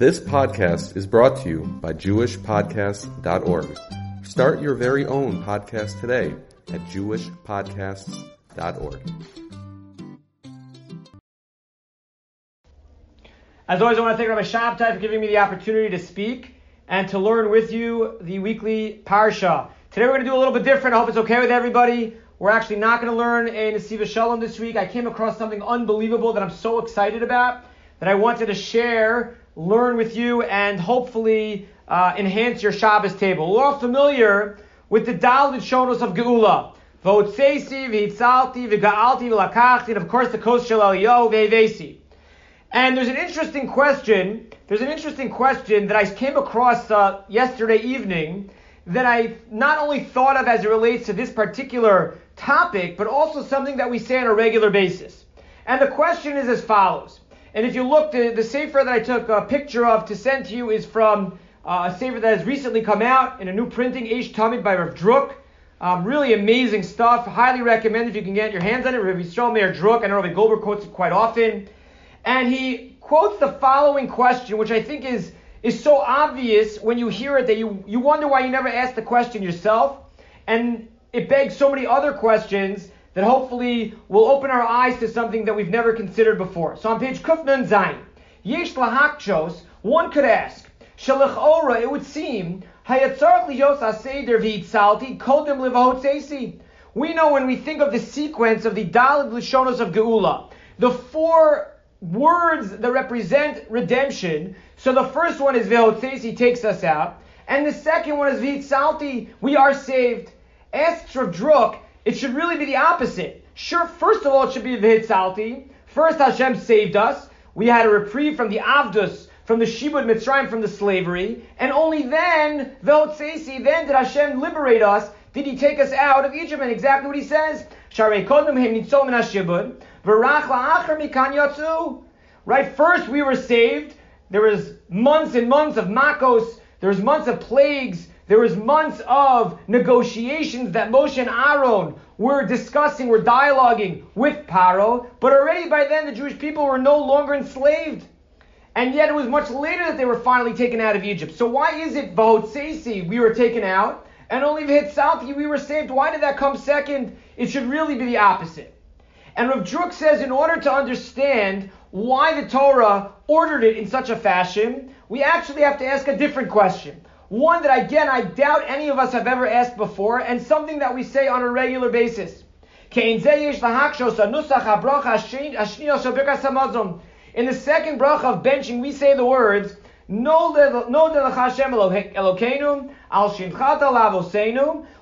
This podcast is brought to you by JewishPodcasts.org. Start your very own podcast today at JewishPodcasts.org. As always, I want to thank Rabbi Shabtai for giving me the opportunity to speak and to learn with you the weekly Parsha. Today we're going to do a little bit different. I hope it's okay with everybody. We're actually not going to learn a Nesiva Shalom this week. I came across something unbelievable that I'm so excited about that I wanted to share, learn with you, and hopefully uh, enhance your Shabbos table. We're all familiar with the Dalit Shonos of Geula. V'otzeisi, v'hitzalti, v'ga'alti, v'lakachti, and of course the Kos Shel Eliyahu, v'evesi. And there's an interesting question. There's an interesting question that I came across uh, yesterday evening that I not only thought of as it relates to this particular topic, but also something that we say on a regular basis. And the question is as follows. And if you look, the, the Sefer that I took a picture of to send to you is from uh, a Sefer that has recently come out in a new printing, Aish Tamid by Rav Druk. Um, really amazing stuff. Highly recommend if you can get your hands on it. Rav Yisrael Meir Druk. I don't know Rav Goldberg quotes it quite often. And he quotes the following question, which I think is, is so obvious when you hear it that you, you wonder why you never asked the question yourself. And it begs so many other questions that hopefully will open our eyes to something that we've never considered before. So on page Kufnan Zayin, Yesh Lahakchos, one could ask, Shalach Ora, it would seem, Hayatzarach Liyos Aseder V'itzalti Kodim Livahot We know when we think of the sequence of the Dalid Lishonos of Geula, the four words that represent redemption. So the first one is Vehotzesi takes us out, and the second one is V'itzalti, we are saved. Asks Rav Druk, it should really be the opposite. Sure, first of all, it should be V'hitzalti. First, Hashem saved us. We had a reprieve from the Avdus, from the Shibud Mitzrayim, from the slavery. And only then, V'hotzesi, then did Hashem liberate us. Did he take us out of Egypt? And exactly what he says. Sharei kodem him nitzom min hashibud. La'achar mikan. Right, first we were saved. There was months and months of makos. There was months of plagues. There was months of negotiations that Moshe and Aaron were discussing, were dialoguing with Paro, but already by then the Jewish people were no longer enslaved. And yet it was much later that they were finally taken out of Egypt. So why is it Vahotsesi we were taken out, and only V'hitzalti we were saved? Why did that come second? It should really be the opposite. And Rav Druk says in order to understand why the Torah ordered it in such a fashion, we actually have to ask a different question. One that, again, I doubt any of us have ever asked before, and something that we say on a regular basis. In the second bracha of benching, we say the words, no.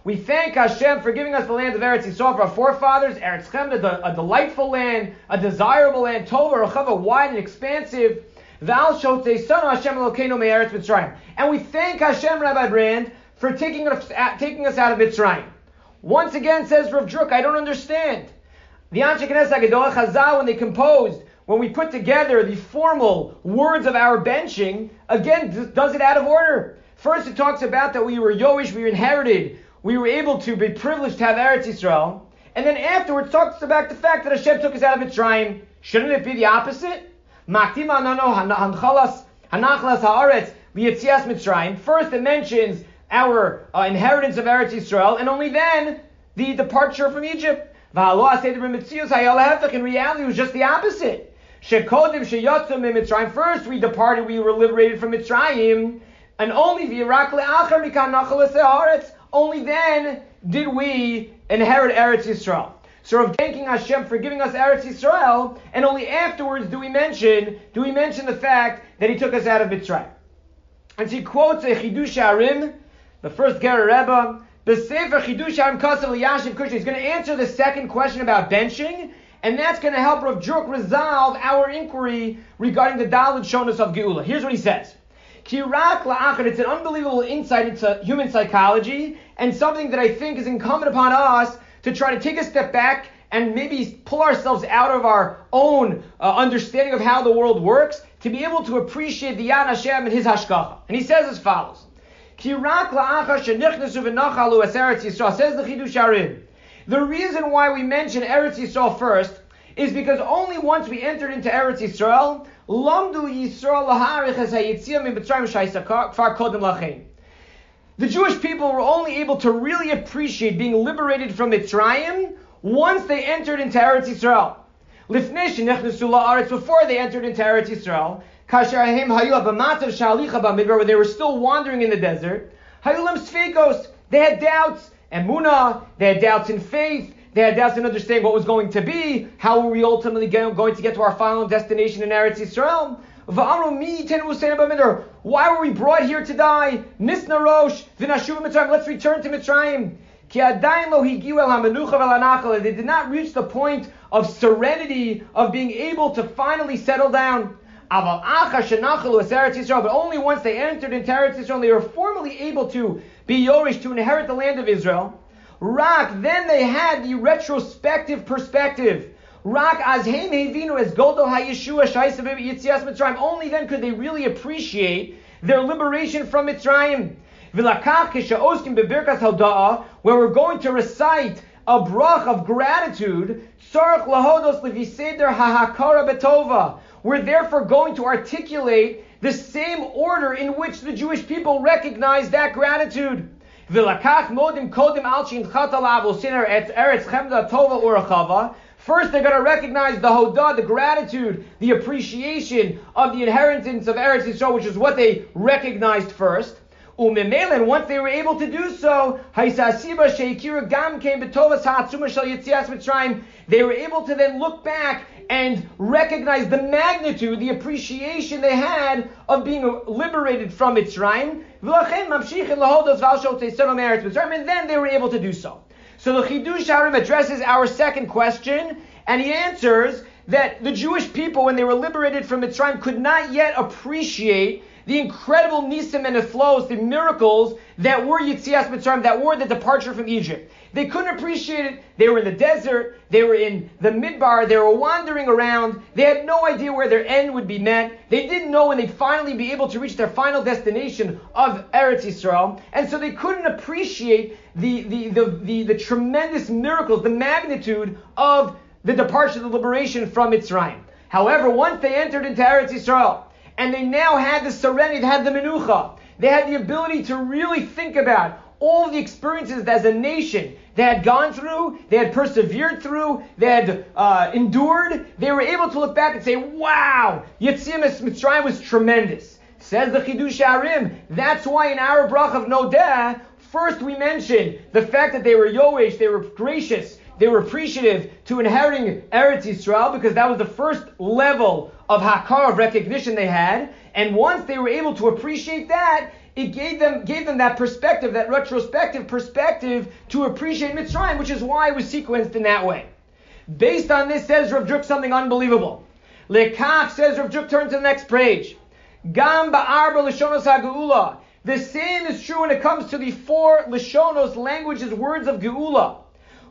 We thank Hashem for giving us the land of Eretz Yisrael for our forefathers, Eretz Chem, a, delightful land, a desirable land, Tova, Rechava, wide and expansive. Val Hashem. And we thank Hashem, Rabbi Brand, for taking us, taking us out of Mitzrayim. Once again, says Rav Druk, I don't understand. The Anshe Knesset Agedol Chazal, when they composed, when we put together the formal words of our benching, again, does it out of order. First, it talks about that we were Yoish, we inherited, we were able to be privileged to have Eretz Yisrael. And then afterwards talks about the fact that Hashem took us out of Mitzrayim. Shouldn't it be the opposite? Maktima nano hanchalas hanachlas haaretz v'yitzias Mitzrayim. First, it mentions our uh, inheritance of Eretz Yisrael, and only then the departure from Egypt. In reality, it was just the opposite. First, we departed, we were liberated from Mitzrayim, and only only then did we inherit Eretz Yisrael. So of thanking Hashem for giving us Eretz Yisrael, and only afterwards do we mention do we mention the fact that He took us out of Mitzrayim. And she quotes a Chidush HaRim, the first Ger Rebbe, B'Sefer Chidush HaRim Kasav Yashiv Kushni. He's going to answer the second question about benching, and that's going to help Rav Druk resolve our inquiry regarding the Dalit Shonas of Geula. Here's what he says. Kirak la'achad, it's an unbelievable insight into human psychology, and something that I think is incumbent upon us to try to take a step back and maybe pull ourselves out of our own uh, understanding of how the world works to be able to appreciate the Yad Hashem and His Hashgacha. And he says as follows. Says the Chidush The reason why we mention Eretz Yisrael first is because only once we entered into Eretz Yisrael, Lamdu Yisrael laharich as hayitzia mi b'tzrayim shaisa kfar kodim lachem. The Jewish people were only able to really appreciate being liberated from Mitzrayim once they entered into Eretz Yisrael. Before they entered into Eretz Yisrael, where they were still wandering in the desert, they had doubts, and muna, they had doubts in faith, they had doubts in understanding what was going to be, how were we ultimately going to get to our final destination in Eretz Yisrael. Why were we brought here to die? Misna Rosh, Let's return to Mitzrayim. They did not reach the point of serenity, of being able to finally settle down. But only once they entered into Eretz Yisrael, they were formally able to be Yorish, to inherit the land of Israel. Rak, then they had the retrospective perspective. Rak as hevinu as goldo hayeshua shaisav yitzias Mitzrayim. Only then could they really appreciate their liberation from Mitzrayim. V'lakach kishaoskim bebirkas hoda'a, where we're going to recite a brach of gratitude. Tzarch lahodos leviseder hahakara betova. We're therefore going to articulate the same order in which the Jewish people recognize that gratitude. V'lakach modim kodim al chata et eretz chemda tova urachava. First, they're going to recognize the hodah, the gratitude, the appreciation of the inheritance of Eretz Yisrael, which is what they recognized first. And once they were able to do so, they were able to then look back and recognize the magnitude, the appreciation they had of being liberated from Mitzrayim. And then they were able to do so. So the Chidush Harim addresses our second question, and he answers that the Jewish people, when they were liberated from Mitzrayim, could not yet appreciate the incredible nisim and flows, the miracles that were Yitzias Mitzrayim, that were the departure from Egypt. They couldn't appreciate it. They were in the desert. They were in the midbar. They were wandering around. They had no idea where their end would be met. They didn't know when they'd finally be able to reach their final destination of Eretz Yisrael. And so they couldn't appreciate the, the, the, the, the tremendous miracles, the magnitude of the departure, the liberation from Mitzrayim. However, once they entered into Eretz Yisrael, and they now had the serenity, they had the menucha, they had the ability to really think about all the experiences that as a nation they had gone through, they had persevered through, they had uh, endured, they were able to look back and say, wow, Yetzias Mitzrayim was tremendous. Says the Chidush Harim, that's why in our brach of Nodeh, first we mention the fact that they were Yoesh, they were gracious, they were appreciative to inheriting Eretz Yisrael because that was the first level of Hakar, of recognition they had. And once they were able to appreciate that, it gave them gave them that perspective, that retrospective perspective to appreciate Mitzrayim, which is why it was sequenced in that way. Based on this, says Rav Druk something unbelievable. Lekach says Rav Druk, turn to the next page. Gam ba'arba lishonos ha'geula. The same is true when it comes to the four lishonos languages, words of geula.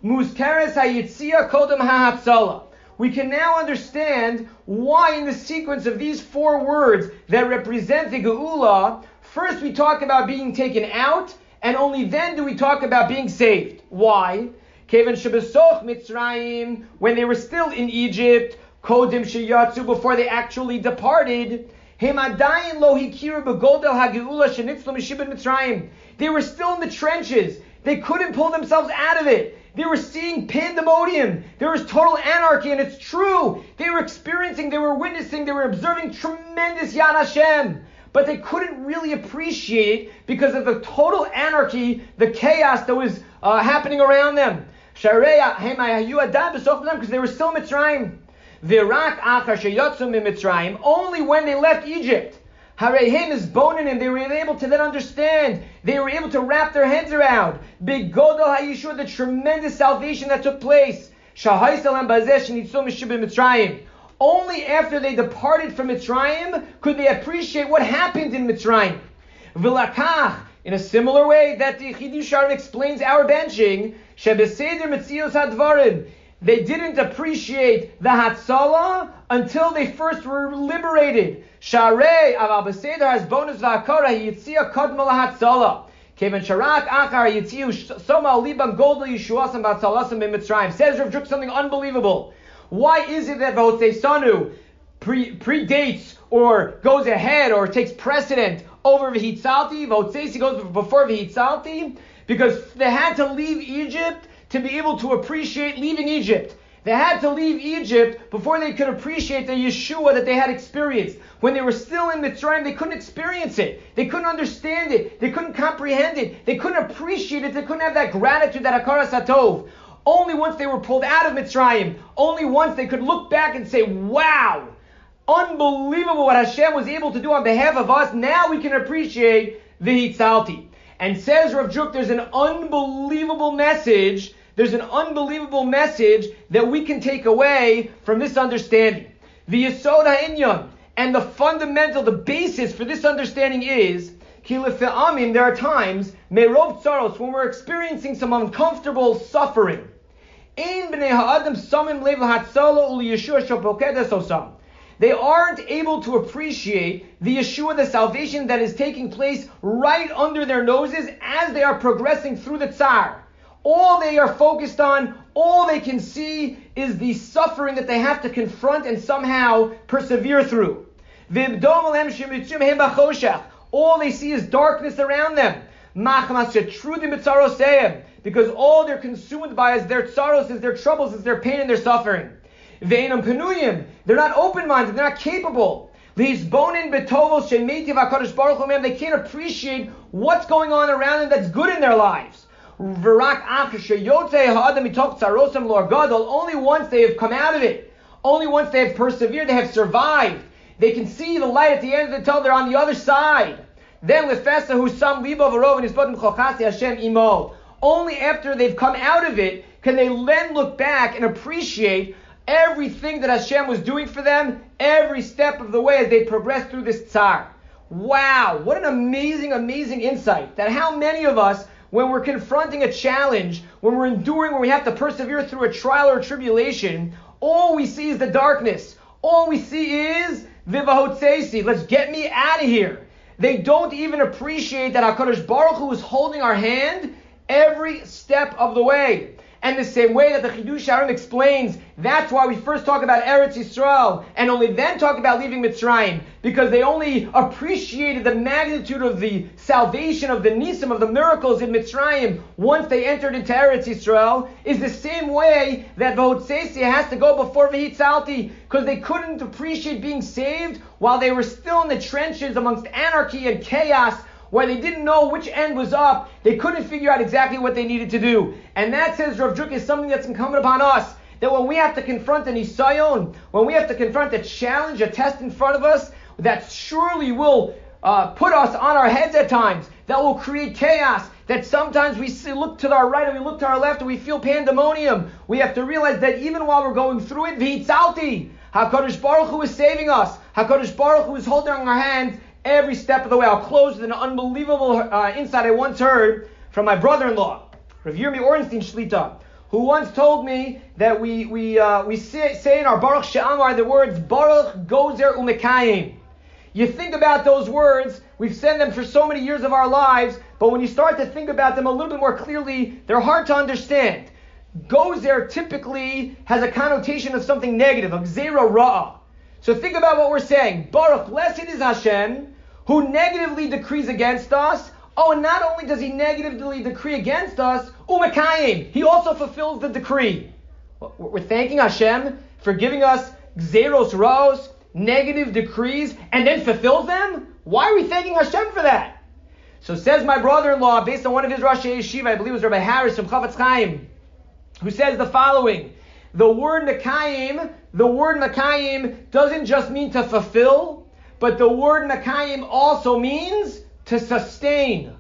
Muzkeres hayitzia kodem ha'hatzala we can now understand why in the sequence of these four words that represent the Geula, First, we talk about being taken out, and only then do we talk about being saved. Why? Kevin Shabasoch Mitzrayim, when they were still in Egypt, Kodim Sheyatsu, before they actually departed, they were still in the trenches. They couldn't pull themselves out of it. They were seeing pandemonium. There was total anarchy, and it's true. They were experiencing, they were witnessing, they were observing tremendous Yad Hashem but they couldn't really appreciate it because of the total anarchy, the chaos that was uh, happening around them. Because they were still Mitzrayim. Only when they left Egypt. Harehim is boning they were able to then understand. They were able to wrap their heads around. Big Godel the tremendous salvation that took place. Only after they departed from Mitzrayim could they appreciate what happened in Mitzrayim. V'lakach, in a similar way that the Chidush explains our benching, shebeseder mitzios hadvarim, they didn't appreciate the Hatzalah until they first were liberated. Sharei aval beseder has bonus v'akara yitzia kodma lahatzalah. Kevin Sharak Achar Yitziu Soma Libam Goldel Yishuasam Batzalasam in Mitzrayim. Says Rav Druk something unbelievable. Why is it that Sanu, pre- predates or goes ahead or takes precedent over Vihitzalti. Votzesi goes before Vihitzalti because they had to leave Egypt to be able to appreciate leaving Egypt. They had to leave Egypt before they could appreciate the Yeshua that they had experienced. When they were still in Mitzrayim, they couldn't experience it. They couldn't understand it. They couldn't comprehend it. They couldn't appreciate it. They couldn't have that gratitude, that Akara Satov. Only once they were pulled out of Mitzrayim, only once they could look back and say, wow, unbelievable what Hashem was able to do on behalf of us. Now we can appreciate the Hitzalti. And says Rav Druk, there's an unbelievable message there's an unbelievable message that we can take away from this understanding. The Yisod HaInyan, and the fundamental, the basis for this understanding is, there are times, Merov Tsaros, when we're experiencing some uncomfortable suffering. They aren't able to appreciate the Yeshua, the salvation that is taking place right under their noses as they are progressing through the Tsar. All they are focused on, all they can see is the suffering that they have to confront and somehow persevere through. All they see is darkness around them. Because all they're consumed by is their sorrows, is their troubles, is their pain and their suffering. They're not open-minded, they're not capable. They can't appreciate what's going on around them that's good in their lives. Only once they have come out of it, only once they have persevered, they have survived. They can see the light at the end of the tunnel. They're on the other side. Then lefesa who some libo v'rov and chochasi Hashem imo. Only after they've come out of it can they then look back and appreciate everything that Hashem was doing for them every step of the way as they progressed through this tsar. Wow, what an amazing, amazing insight. That how many of us when we're confronting a challenge, when we're enduring, when we have to persevere through a trial or a tribulation, all we see is the darkness. All we see is vivahotsesi. Let's get me out of here. They don't even appreciate that HaKadosh Baruch Hu is holding our hand every step of the way. And the same way that the Chidush HaRim explains, that's why we first talk about Eretz Yisrael and only then talk about leaving Mitzrayim, because they only appreciated the magnitude of the salvation of the Nisim, of the miracles in Mitzrayim once they entered into Eretz Yisrael, is the same way that Vahotsesia has to go before Vahitzalti, because they couldn't appreciate being saved while they were still in the trenches amongst anarchy and chaos where they didn't know which end was up. They couldn't figure out exactly what they needed to do. And that says Rav Druk is something that's incumbent upon us. That when we have to confront an isayon, when we have to confront a challenge, a test in front of us, that surely will uh, put us on our heads at times, that will create chaos, that sometimes we look to our right and we look to our left and we feel pandemonium. We have to realize that even while we're going through it, v'itzalti, HaKadosh Baruch Hu is saving us. HaKadosh Baruch Hu is holding our hands every step of the way. I'll close with an unbelievable uh, insight I once heard from my brother-in-law, Rav Yirmi Orenstein Shlita, who once told me that we we uh, we say, say, in our Baruch She'amar the words Baruch Gozer Umekayim. You think about those words, we've said them for so many years of our lives, but when you start to think about them a little bit more clearly, they're hard to understand. Gozer typically has a connotation of something negative, of Zera Ra'ah. So think about what we're saying. Baruch, blessed is Hashem, who negatively decrees against us. Oh, and not only does he negatively decree against us, umakayim, he also fulfills the decree. We're thanking Hashem for giving us xeros ros, negative decrees, and then fulfills them? Why are we thanking Hashem for that? So says my brother-in-law, based on one of his Rosh Yeshiva, I believe it was Rabbi Harris from Chafetz Chaim, who says the following. The word Mekayim, the word Mekayim doesn't just mean to fulfill, but the word Mekayim also means to sustain.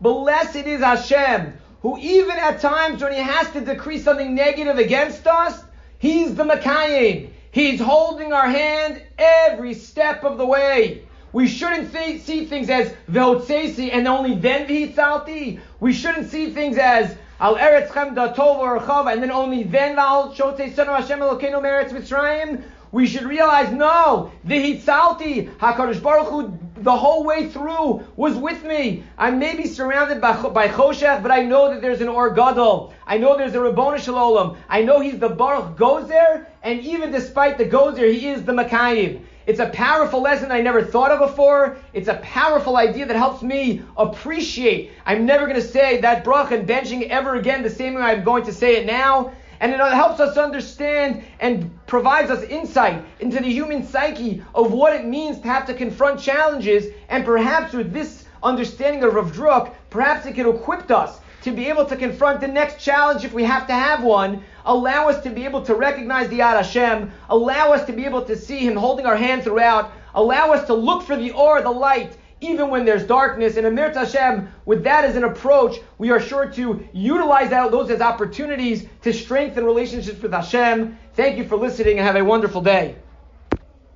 Blessed is Hashem, who even at times when he has to decree something negative against us, he's the Mekayim. He's holding our hand every step of the way. We shouldn't see things as Vehotsesi and only then Vihitzalti. We shouldn't see things as Al Eretz Chem Da Tov and then only then Val Shote Son of Hashem Elokeinu Meretz Mitzrayim. We should realize, no, the Hitzalti, HaKadosh Baruch Hu, the whole way through was with me. I may be surrounded by, by Choshech, but I know that there's an Or Gadol. I know there's a Rabboni Shalom. I know he's the Baruch Gozer, and even despite the Gozer, he is the Makayim. It's a powerful lesson I never thought of before. It's a powerful idea that helps me appreciate. I'm never going to say that brach and benching ever again the same way I'm going to say it now. And it helps us understand and provides us insight into the human psyche of what it means to have to confront challenges. And perhaps with this understanding of Rav Druk, perhaps it can equip us to be able to confront the next challenge if we have to have one. Allow us to be able to recognize the Yad Hashem. Allow us to be able to see Him holding our hand throughout. Allow us to look for the or, the light, even when there's darkness. And Amir Hashem, with that as an approach, we are sure to utilize that, those as opportunities to strengthen relationships with Hashem. Thank you for listening and have a wonderful day.